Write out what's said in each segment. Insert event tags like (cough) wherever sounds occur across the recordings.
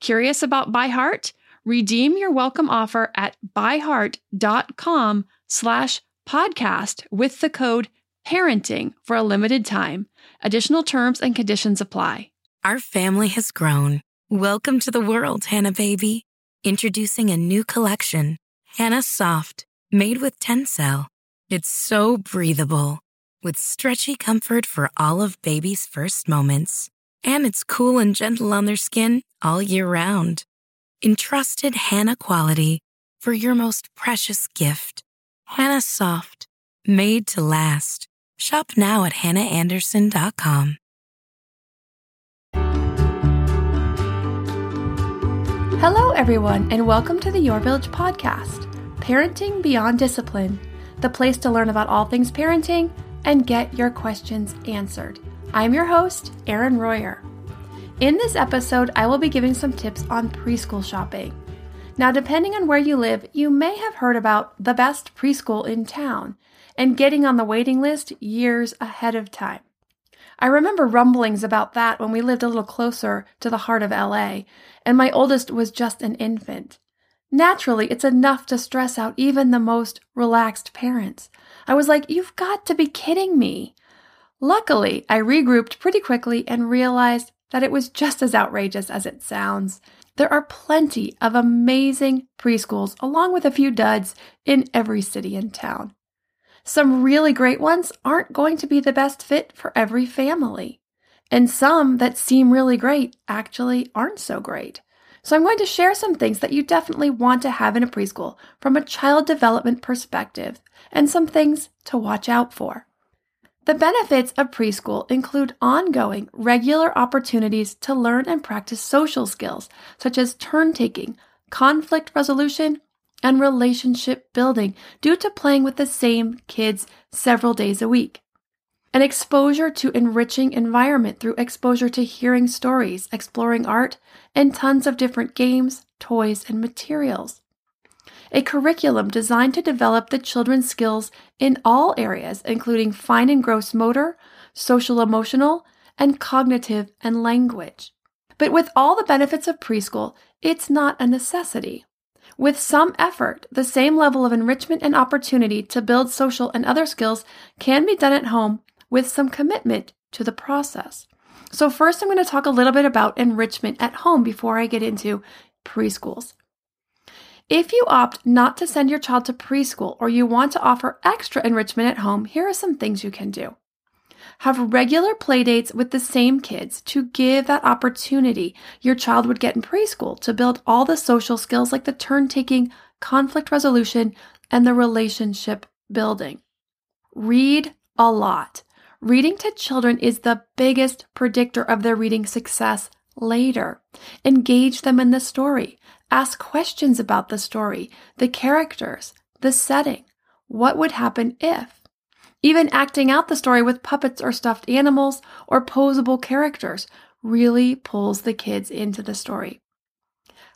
Curious about ByHeart? Redeem your welcome offer at byheart.com slash podcast with the code parenting for a limited time. Additional terms and conditions apply. Our family has grown. Welcome to the world, Hanna baby. Introducing a new collection, Hanna Soft, made with Tencel. It's so breathable, with stretchy comfort for all of baby's first moments. And it's cool and gentle on their skin all year round. Entrusted Hanna quality for your most precious gift. Hanna Soft, made to last. Shop now at hannaandersson.com. Hello, everyone, and welcome to the Your Village podcast, Parenting Beyond Discipline, the place to learn about all things parenting and get your questions answered. I'm your host, Erin Royer. In this episode, I will be giving some tips on preschool shopping. Now, depending on where you live, you may have heard about the best preschool in town and getting on the waiting list years ahead of time. I remember rumblings about that when we lived a little closer to the heart of LA, and my oldest was just an infant. Naturally, it's enough to stress out even the most relaxed parents. I was like, You've got to be kidding me. Luckily, I regrouped pretty quickly and realized that it was just as outrageous as it sounds. There are plenty of amazing preschools, along with a few duds, in every city and town. Some really great ones aren't going to be the best fit for every family. And some that seem really great actually aren't so great. So I'm going to share some things that you definitely want to have in a preschool from a child development perspective and some things to watch out for. The benefits of preschool include ongoing, regular opportunities to learn and practice social skills such as turn taking, conflict resolution, and relationship building due to playing with the same kids several days a week. An exposure to enriching environment through exposure to hearing stories, exploring art, and tons of different games, toys, and materials. A curriculum designed to develop the children's skills in all areas, including fine and gross motor, social emotional, and cognitive and language. But with all the benefits of preschool, it's not a necessity. With some effort, the same level of enrichment and opportunity to build social and other skills can be done at home with some commitment to the process. So, first, I'm going to talk a little bit about enrichment at home before I get into preschools. If you opt not to send your child to preschool or you want to offer extra enrichment at home, here are some things you can do have regular playdates with the same kids to give that opportunity your child would get in preschool to build all the social skills like the turn taking, conflict resolution, and the relationship building. Read a lot. Reading to children is the biggest predictor of their reading success later. Engage them in the story. Ask questions about the story, the characters, the setting. What would happen if? Even acting out the story with puppets or stuffed animals or posable characters really pulls the kids into the story.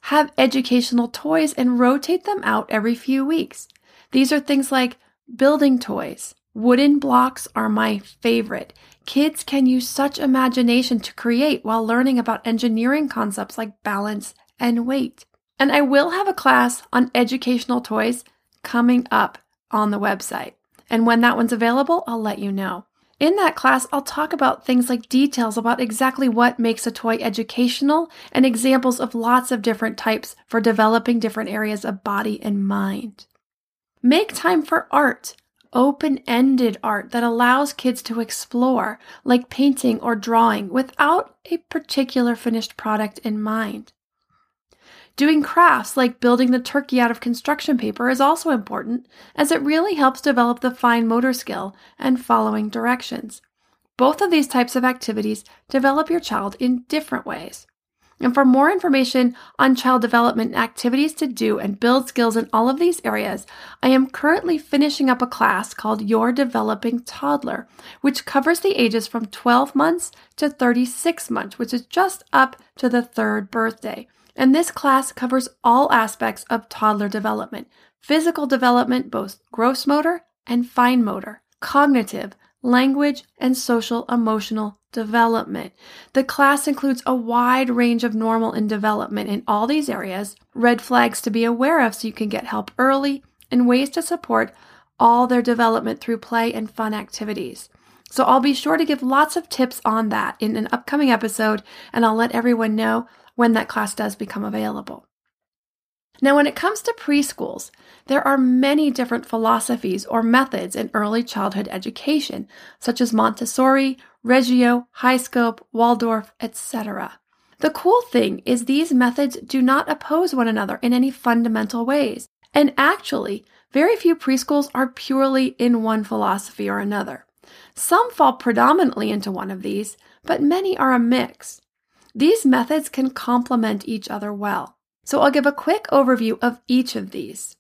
Have educational toys and rotate them out every few weeks. These are things like building toys. Wooden blocks are my favorite. Kids can use such imagination to create while learning about engineering concepts like balance and weight. And I will have a class on educational toys coming up on the website. And when that one's available, I'll let you know. In that class, I'll talk about things like details about exactly what makes a toy educational and examples of lots of different types for developing different areas of body and mind. Make time for art, open ended art that allows kids to explore, like painting or drawing, without a particular finished product in mind. Doing crafts like building the turkey out of construction paper is also important, as it really helps develop the fine motor skill and following directions. Both of these types of activities develop your child in different ways. And for more information on child development activities to do and build skills in all of these areas, I am currently finishing up a class called Your Developing Toddler, which covers the ages from 12 months to 36 months, which is just up to the third birthday. And this class covers all aspects of toddler development physical development, both gross motor and fine motor, cognitive, language, and social emotional development. The class includes a wide range of normal and development in all these areas, red flags to be aware of so you can get help early, and ways to support all their development through play and fun activities. So I'll be sure to give lots of tips on that in an upcoming episode, and I'll let everyone know when that class does become available. Now, when it comes to preschools, there are many different philosophies or methods in early childhood education, such as Montessori, Reggio, HighScope, Waldorf, etc. The cool thing is these methods do not oppose one another in any fundamental ways. And actually, very few preschools are purely in one philosophy or another. Some fall predominantly into one of these, but many are a mix. These methods can complement each other well. So I'll give a quick overview of each of these.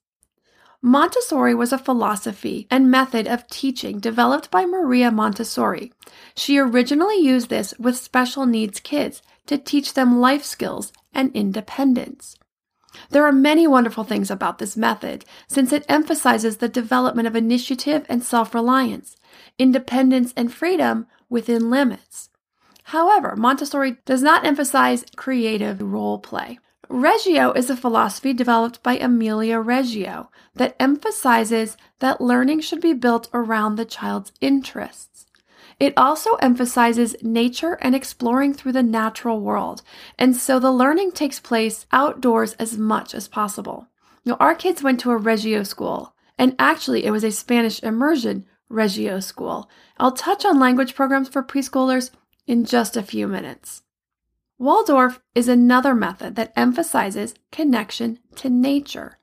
Montessori was a philosophy and method of teaching developed by Maria Montessori. She originally used this with special needs kids to teach them life skills and independence. There are many wonderful things about this method since it emphasizes the development of initiative and self reliance, independence and freedom within limits. However, Montessori does not emphasize creative role play. Reggio is a philosophy developed by Amelia Reggio that emphasizes that learning should be built around the child's interests. It also emphasizes nature and exploring through the natural world, and so the learning takes place outdoors as much as possible. Now, our kids went to a Reggio school, and actually, it was a Spanish immersion Reggio school. I'll touch on language programs for preschoolers in just a few minutes. Waldorf is another method that emphasizes connection to nature.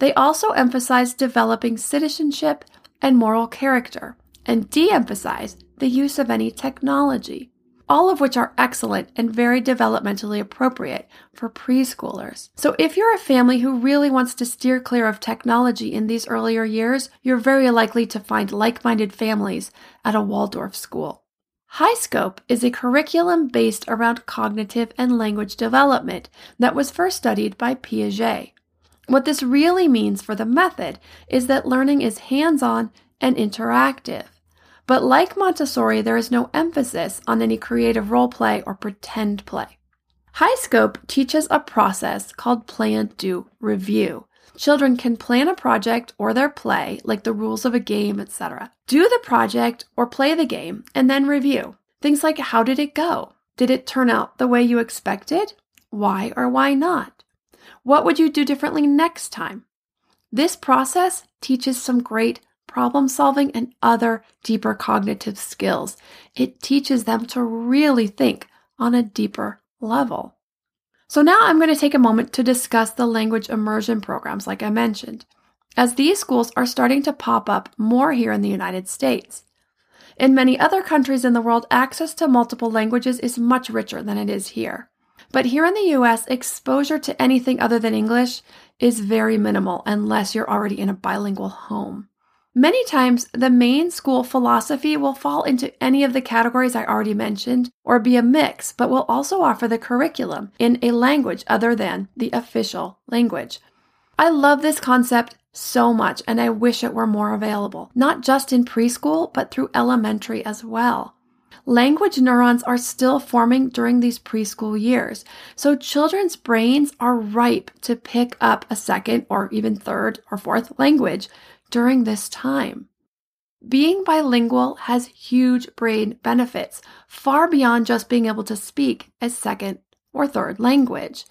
They also emphasize developing citizenship and moral character, and de emphasize the use of any technology, all of which are excellent and very developmentally appropriate for preschoolers. So, if you're a family who really wants to steer clear of technology in these earlier years, you're very likely to find like minded families at a Waldorf school. HighScope is a curriculum based around cognitive and language development that was first studied by Piaget. What this really means for the method is that learning is hands on and interactive. But like Montessori, there is no emphasis on any creative role play or pretend play. HighScope teaches a process called plan, do, review. Children can plan a project or their play, like the rules of a game, etc. Do the project or play the game, and then review. Things like how did it go? Did it turn out the way you expected? Why or why not? What would you do differently next time? This process teaches some great problem solving and other deeper cognitive skills. It teaches them to really think on a deeper level. So now I'm going to take a moment to discuss the language immersion programs, like I mentioned, as these schools are starting to pop up more here in the United States. In many other countries in the world, access to multiple languages is much richer than it is here. But here in the US, exposure to anything other than English is very minimal unless you're already in a bilingual home. Many times, the main school philosophy will fall into any of the categories I already mentioned or be a mix, but will also offer the curriculum in a language other than the official language. I love this concept so much and I wish it were more available, not just in preschool, but through elementary as well. Language neurons are still forming during these preschool years, so children's brains are ripe to pick up a second or even third or fourth language during this time. Being bilingual has huge brain benefits, far beyond just being able to speak a second or third language.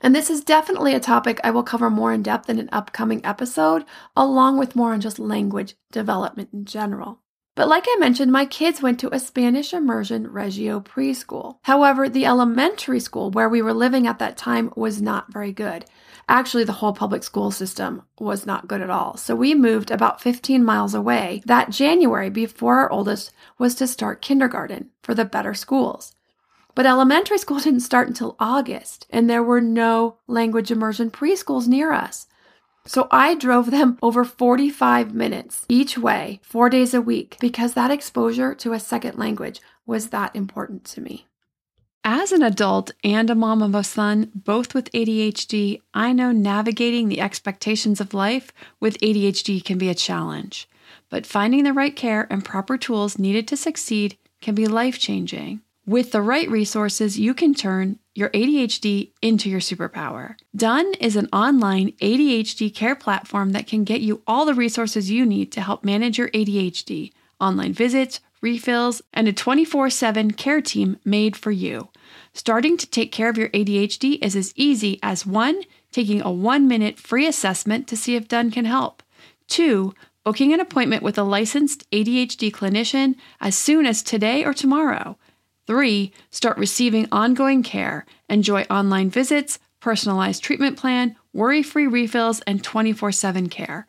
And this is definitely a topic I will cover more in depth in an upcoming episode, along with more on just language development in general. But like I mentioned, my kids went to a Spanish immersion Reggio preschool. However, the elementary school where we were living at that time was not very good. Actually, the whole public school system was not good at all. So we moved about 15 miles away that January before our oldest was to start kindergarten for the better schools. But elementary school (laughs) didn't start until August, and there were no language immersion preschools near us. So I drove them over 45 minutes each way, four days a week, because that exposure to a second language was that important to me. As an adult and a mom of a son, both with ADHD, I know navigating the expectations of life with ADHD can be a challenge. But finding the right care and proper tools needed to succeed can be life changing. With the right resources, you can turn your ADHD into your superpower. Done is an online ADHD care platform that can get you all the resources you need to help manage your ADHD online visits, refills, and a 24 7 care team made for you. Starting to take care of your ADHD is as easy as one, taking a one minute free assessment to see if Done can help, two, booking an appointment with a licensed ADHD clinician as soon as today or tomorrow. Three, start receiving ongoing care. Enjoy online visits, personalized treatment plan, worry free refills, and 24 7 care.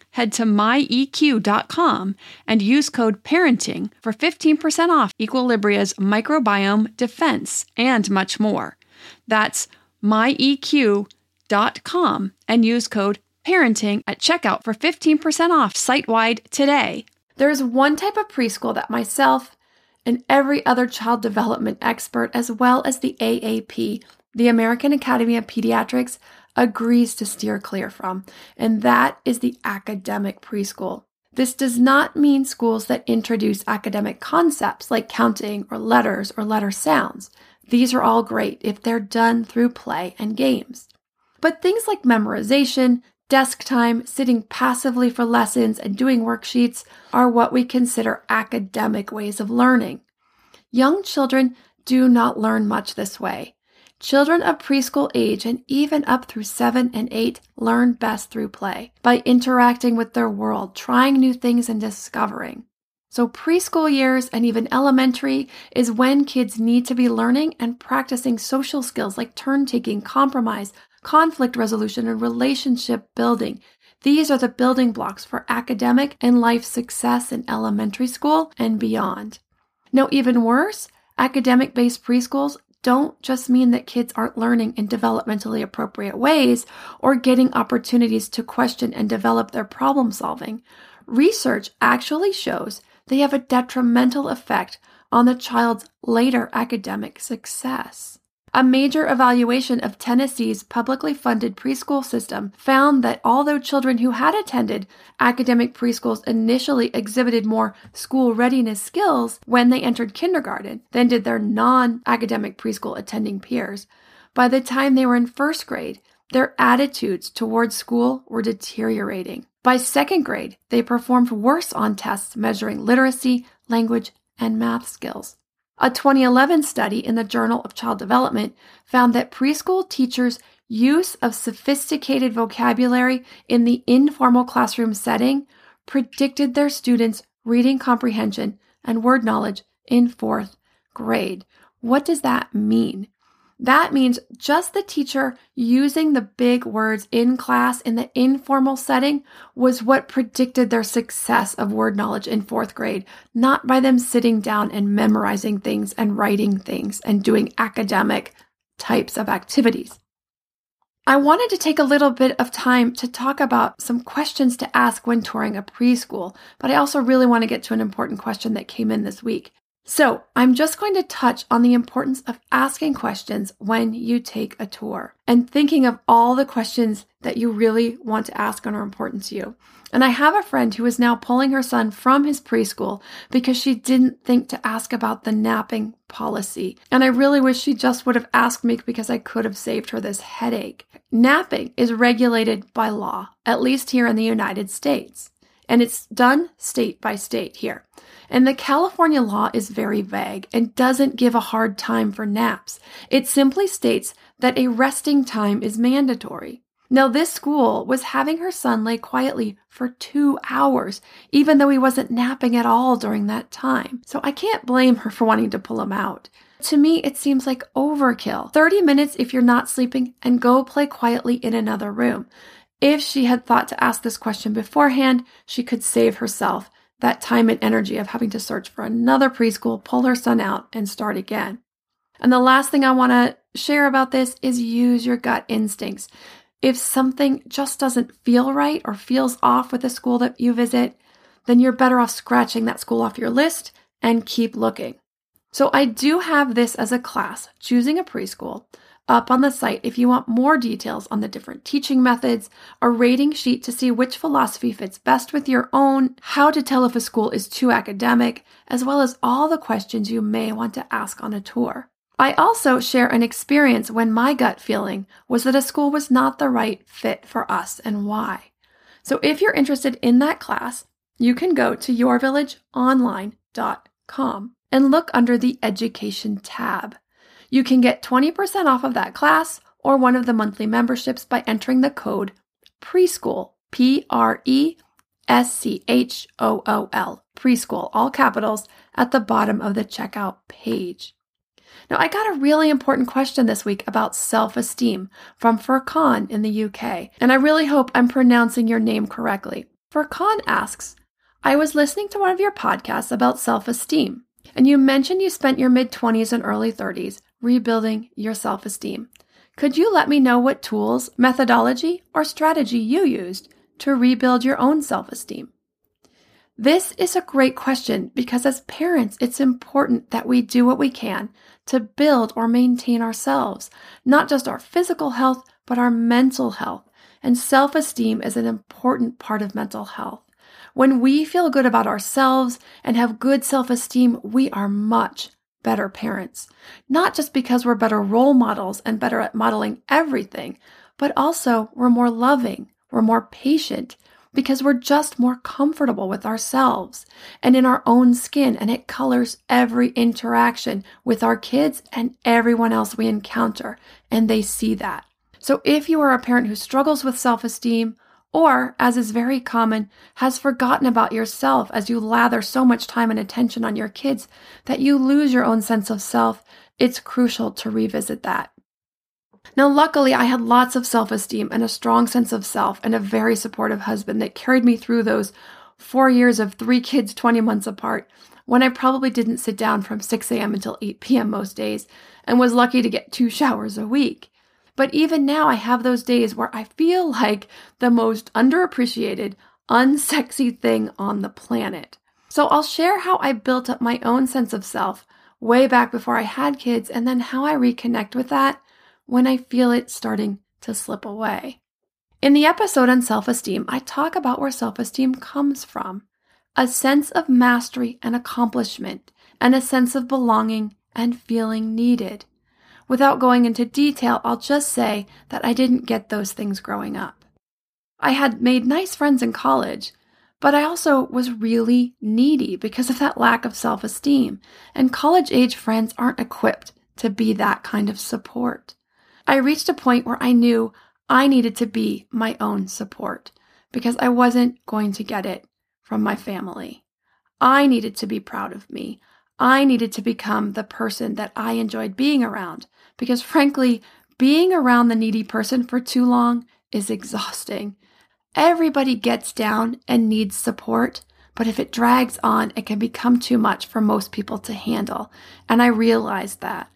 Head to myeq.com and use code parenting for 15% off Equilibria's microbiome defense and much more. That's myeq.com and use code parenting at checkout for 15% off site wide today. There's one type of preschool that myself and every other child development expert, as well as the AAP, the American Academy of Pediatrics, agrees to steer clear from, and that is the academic preschool. This does not mean schools that introduce academic concepts like counting or letters or letter sounds. These are all great if they're done through play and games. But things like memorization, desk time, sitting passively for lessons, and doing worksheets are what we consider academic ways of learning. Young children do not learn much this way. Children of preschool age and even up through seven and eight learn best through play, by interacting with their world, trying new things, and discovering. So, preschool years and even elementary is when kids need to be learning and practicing social skills like turn taking, compromise, conflict resolution, and relationship building. These are the building blocks for academic and life success in elementary school and beyond. Now, even worse, academic based preschools don't just mean that kids aren't learning in developmentally appropriate ways or getting opportunities to question and develop their problem solving. Research actually shows they have a detrimental effect on the child's later academic success. A major evaluation of Tennessee's publicly funded preschool system found that although children who had attended academic preschools initially exhibited more school readiness skills when they entered kindergarten than did their non academic preschool attending peers, by the time they were in first grade, their attitudes towards school were deteriorating. By second grade, they performed worse on tests measuring literacy, language, and math skills. A 2011 study in the Journal of Child Development found that preschool teachers' use of sophisticated vocabulary in the informal classroom setting predicted their students' reading comprehension and word knowledge in fourth grade. What does that mean? That means just the teacher using the big words in class in the informal setting was what predicted their success of word knowledge in fourth grade, not by them sitting down and memorizing things and writing things and doing academic types of activities. I wanted to take a little bit of time to talk about some questions to ask when touring a preschool, but I also really want to get to an important question that came in this week. So, I'm just going to touch on the importance of asking questions when you take a tour and thinking of all the questions that you really want to ask and are important to you. And I have a friend who is now pulling her son from his preschool because she didn't think to ask about the napping policy. And I really wish she just would have asked me because I could have saved her this headache. Napping is regulated by law, at least here in the United States. And it's done state by state here. And the California law is very vague and doesn't give a hard time for naps. It simply states that a resting time is mandatory. Now, this school was having her son lay quietly for two hours, even though he wasn't napping at all during that time. So I can't blame her for wanting to pull him out. To me, it seems like overkill. 30 minutes if you're not sleeping and go play quietly in another room. If she had thought to ask this question beforehand, she could save herself that time and energy of having to search for another preschool, pull her son out, and start again. And the last thing I want to share about this is use your gut instincts. If something just doesn't feel right or feels off with the school that you visit, then you're better off scratching that school off your list and keep looking. So I do have this as a class, choosing a preschool, up on the site if you want more details on the different teaching methods, a rating sheet to see which philosophy fits best with your own, how to tell if a school is too academic, as well as all the questions you may want to ask on a tour. I also share an experience when my gut feeling was that a school was not the right fit for us and why. So if you're interested in that class, you can go to yourvillageonline.com and look under the Education tab. You can get 20% off of that class or one of the monthly memberships by entering the code preschool, P R E S C H O O L, preschool, all capitals, at the bottom of the checkout page. Now, I got a really important question this week about self esteem from Furkan in the UK, and I really hope I'm pronouncing your name correctly. Furkan asks, I was listening to one of your podcasts about self esteem, and you mentioned you spent your mid 20s and early 30s rebuilding your self esteem. Could you let me know what tools, methodology, or strategy you used to rebuild your own self esteem? This is a great question because as parents, it's important that we do what we can to build or maintain ourselves, not just our physical health, but our mental health. And self esteem is an important part of mental health. When we feel good about ourselves and have good self esteem, we are much, better parents. Not just because we're better role models and better at modeling everything, but also we're more loving, we're more patient, because we're just more comfortable with ourselves and in our own skin, and it colors every interaction with our kids and everyone else we encounter, and they see that. So if you are a parent who struggles with self esteem, or, as is very common, has forgotten about yourself as you lather so much time and attention on your kids that you lose your own sense of self, it's crucial to revisit that. Now, luckily, I had lots of self esteem and a strong sense of self and a very supportive husband that carried me through those four years of three kids 20 months apart when I probably didn't sit down from 6 a.m. until 8 p.m. most days and was lucky to get two showers a week. But even now, I have those days where I feel like the most underappreciated, unsexy thing on the planet. So I'll share how I built up my own sense of self way back before I had kids and then how I reconnect with that when I feel it starting to slip away. In the episode on self esteem, I talk about where self esteem comes from a sense of mastery and accomplishment, and a sense of belonging and feeling needed. Without going into detail, I'll just say that I didn't get those things growing up. I had made nice friends in college, but I also was really needy because of that lack of self esteem, and college age friends aren't equipped to be that kind of support. I reached a point where I knew I needed to be my own support because I wasn't going to get it from my family. I needed to be proud of me. I needed to become the person that I enjoyed being around because, frankly, being around the needy person for too long is exhausting. Everybody gets down and needs support, but if it drags on, it can become too much for most people to handle. And I realized that.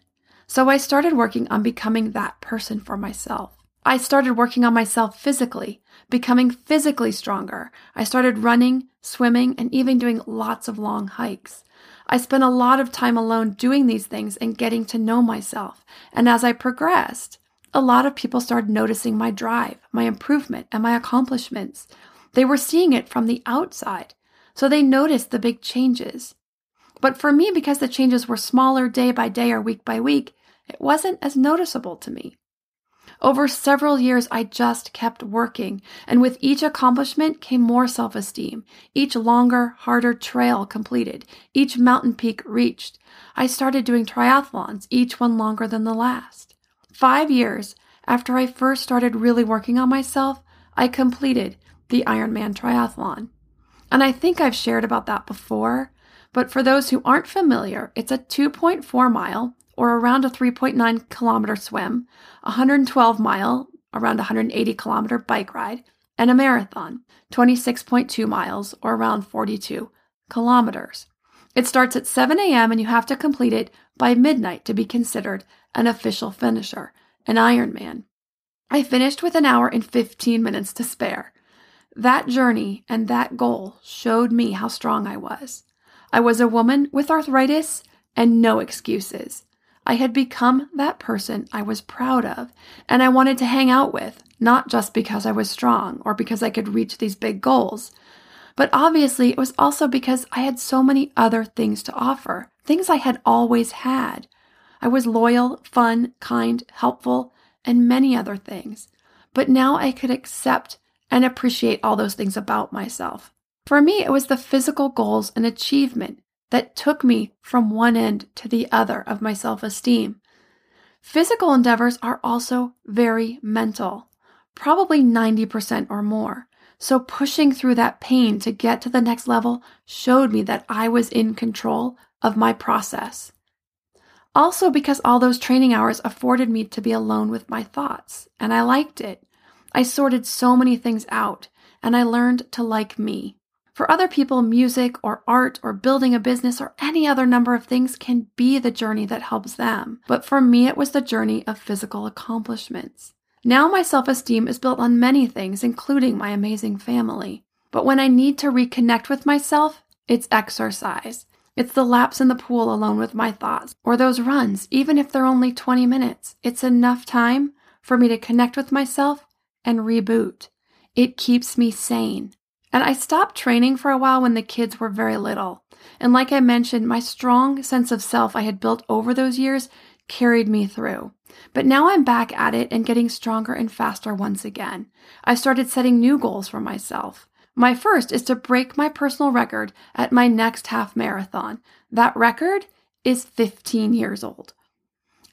So I started working on becoming that person for myself. I started working on myself physically, becoming physically stronger. I started running, swimming, and even doing lots of long hikes. I spent a lot of time alone doing these things and getting to know myself. And as I progressed, a lot of people started noticing my drive, my improvement, and my accomplishments. They were seeing it from the outside, so they noticed the big changes. But for me, because the changes were smaller day by day or week by week, it wasn't as noticeable to me. Over several years, I just kept working, and with each accomplishment came more self esteem, each longer, harder trail completed, each mountain peak reached. I started doing triathlons, each one longer than the last. Five years after I first started really working on myself, I completed the Ironman triathlon. And I think I've shared about that before, but for those who aren't familiar, it's a 2.4 mile, or around a 3.9 kilometer swim, 112 mile, around 180 kilometer bike ride, and a marathon, 26.2 miles, or around 42 kilometers. It starts at 7 a.m. and you have to complete it by midnight to be considered an official finisher, an Ironman. I finished with an hour and 15 minutes to spare. That journey and that goal showed me how strong I was. I was a woman with arthritis and no excuses. I had become that person I was proud of and I wanted to hang out with, not just because I was strong or because I could reach these big goals. But obviously, it was also because I had so many other things to offer, things I had always had. I was loyal, fun, kind, helpful, and many other things. But now I could accept and appreciate all those things about myself. For me, it was the physical goals and achievement that took me from one end to the other of my self esteem. Physical endeavors are also very mental, probably 90% or more. So pushing through that pain to get to the next level showed me that I was in control of my process. Also, because all those training hours afforded me to be alone with my thoughts, and I liked it. I sorted so many things out, and I learned to like me. For other people, music or art or building a business or any other number of things can be the journey that helps them. But for me, it was the journey of physical accomplishments. Now my self esteem is built on many things, including my amazing family. But when I need to reconnect with myself, it's exercise. It's the laps in the pool alone with my thoughts, or those runs, even if they're only 20 minutes. It's enough time for me to connect with myself and reboot. It keeps me sane. And I stopped training for a while when the kids were very little. And like I mentioned, my strong sense of self I had built over those years carried me through. But now I'm back at it and getting stronger and faster once again. I started setting new goals for myself. My first is to break my personal record at my next half marathon. That record is 15 years old.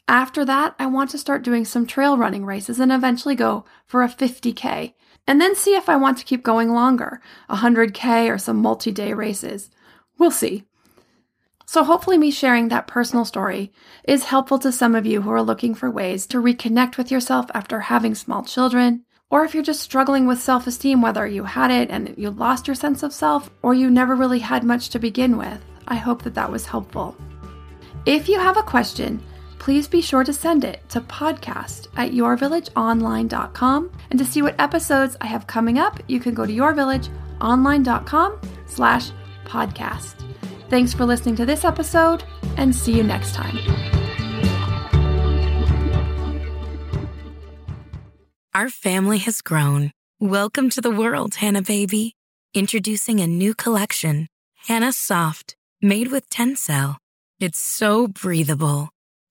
After that, I want to start doing some trail running races and eventually go for a 50K and then see if I want to keep going longer, 100K or some multi day races. We'll see. So, hopefully, me sharing that personal story is helpful to some of you who are looking for ways to reconnect with yourself after having small children, or if you're just struggling with self esteem, whether you had it and you lost your sense of self, or you never really had much to begin with. I hope that that was helpful. If you have a question, please be sure to send it to podcast at yourvillageonline.com. And to see what episodes I have coming up, you can go to yourvillageonline.com slash podcast. Thanks for listening to this episode, and see you next time. Our family has grown. Welcome to the world, Hanna Baby. Introducing a new collection, Hanna Soft, made with Tencel. It's so breathable,